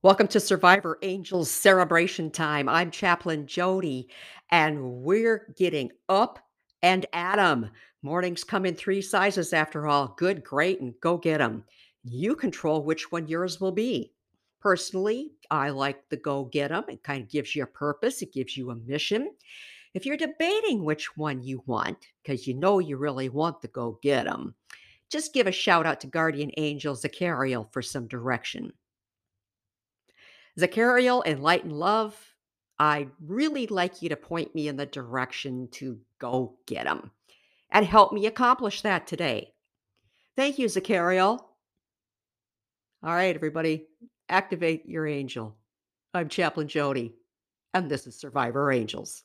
Welcome to Survivor Angels Cerebration Time. I'm Chaplain Jodi, and we're getting up and at 'em. Mornings come in three sizes after all good, great, and go get 'em. You control which one yours will be. Personally, I like the go get 'em. It kind of gives you a purpose, it gives you a mission. If you're debating which one you want, because you know you really want the go get 'em, just give a shout out to Guardian Angel Zachariel for some direction. Zachariel and Light and Love, I'd really like you to point me in the direction to go get them and help me accomplish that today. Thank you, Zachariel. All right, everybody, activate your angel. I'm Chaplain Jodi, and this is Survivor Angels.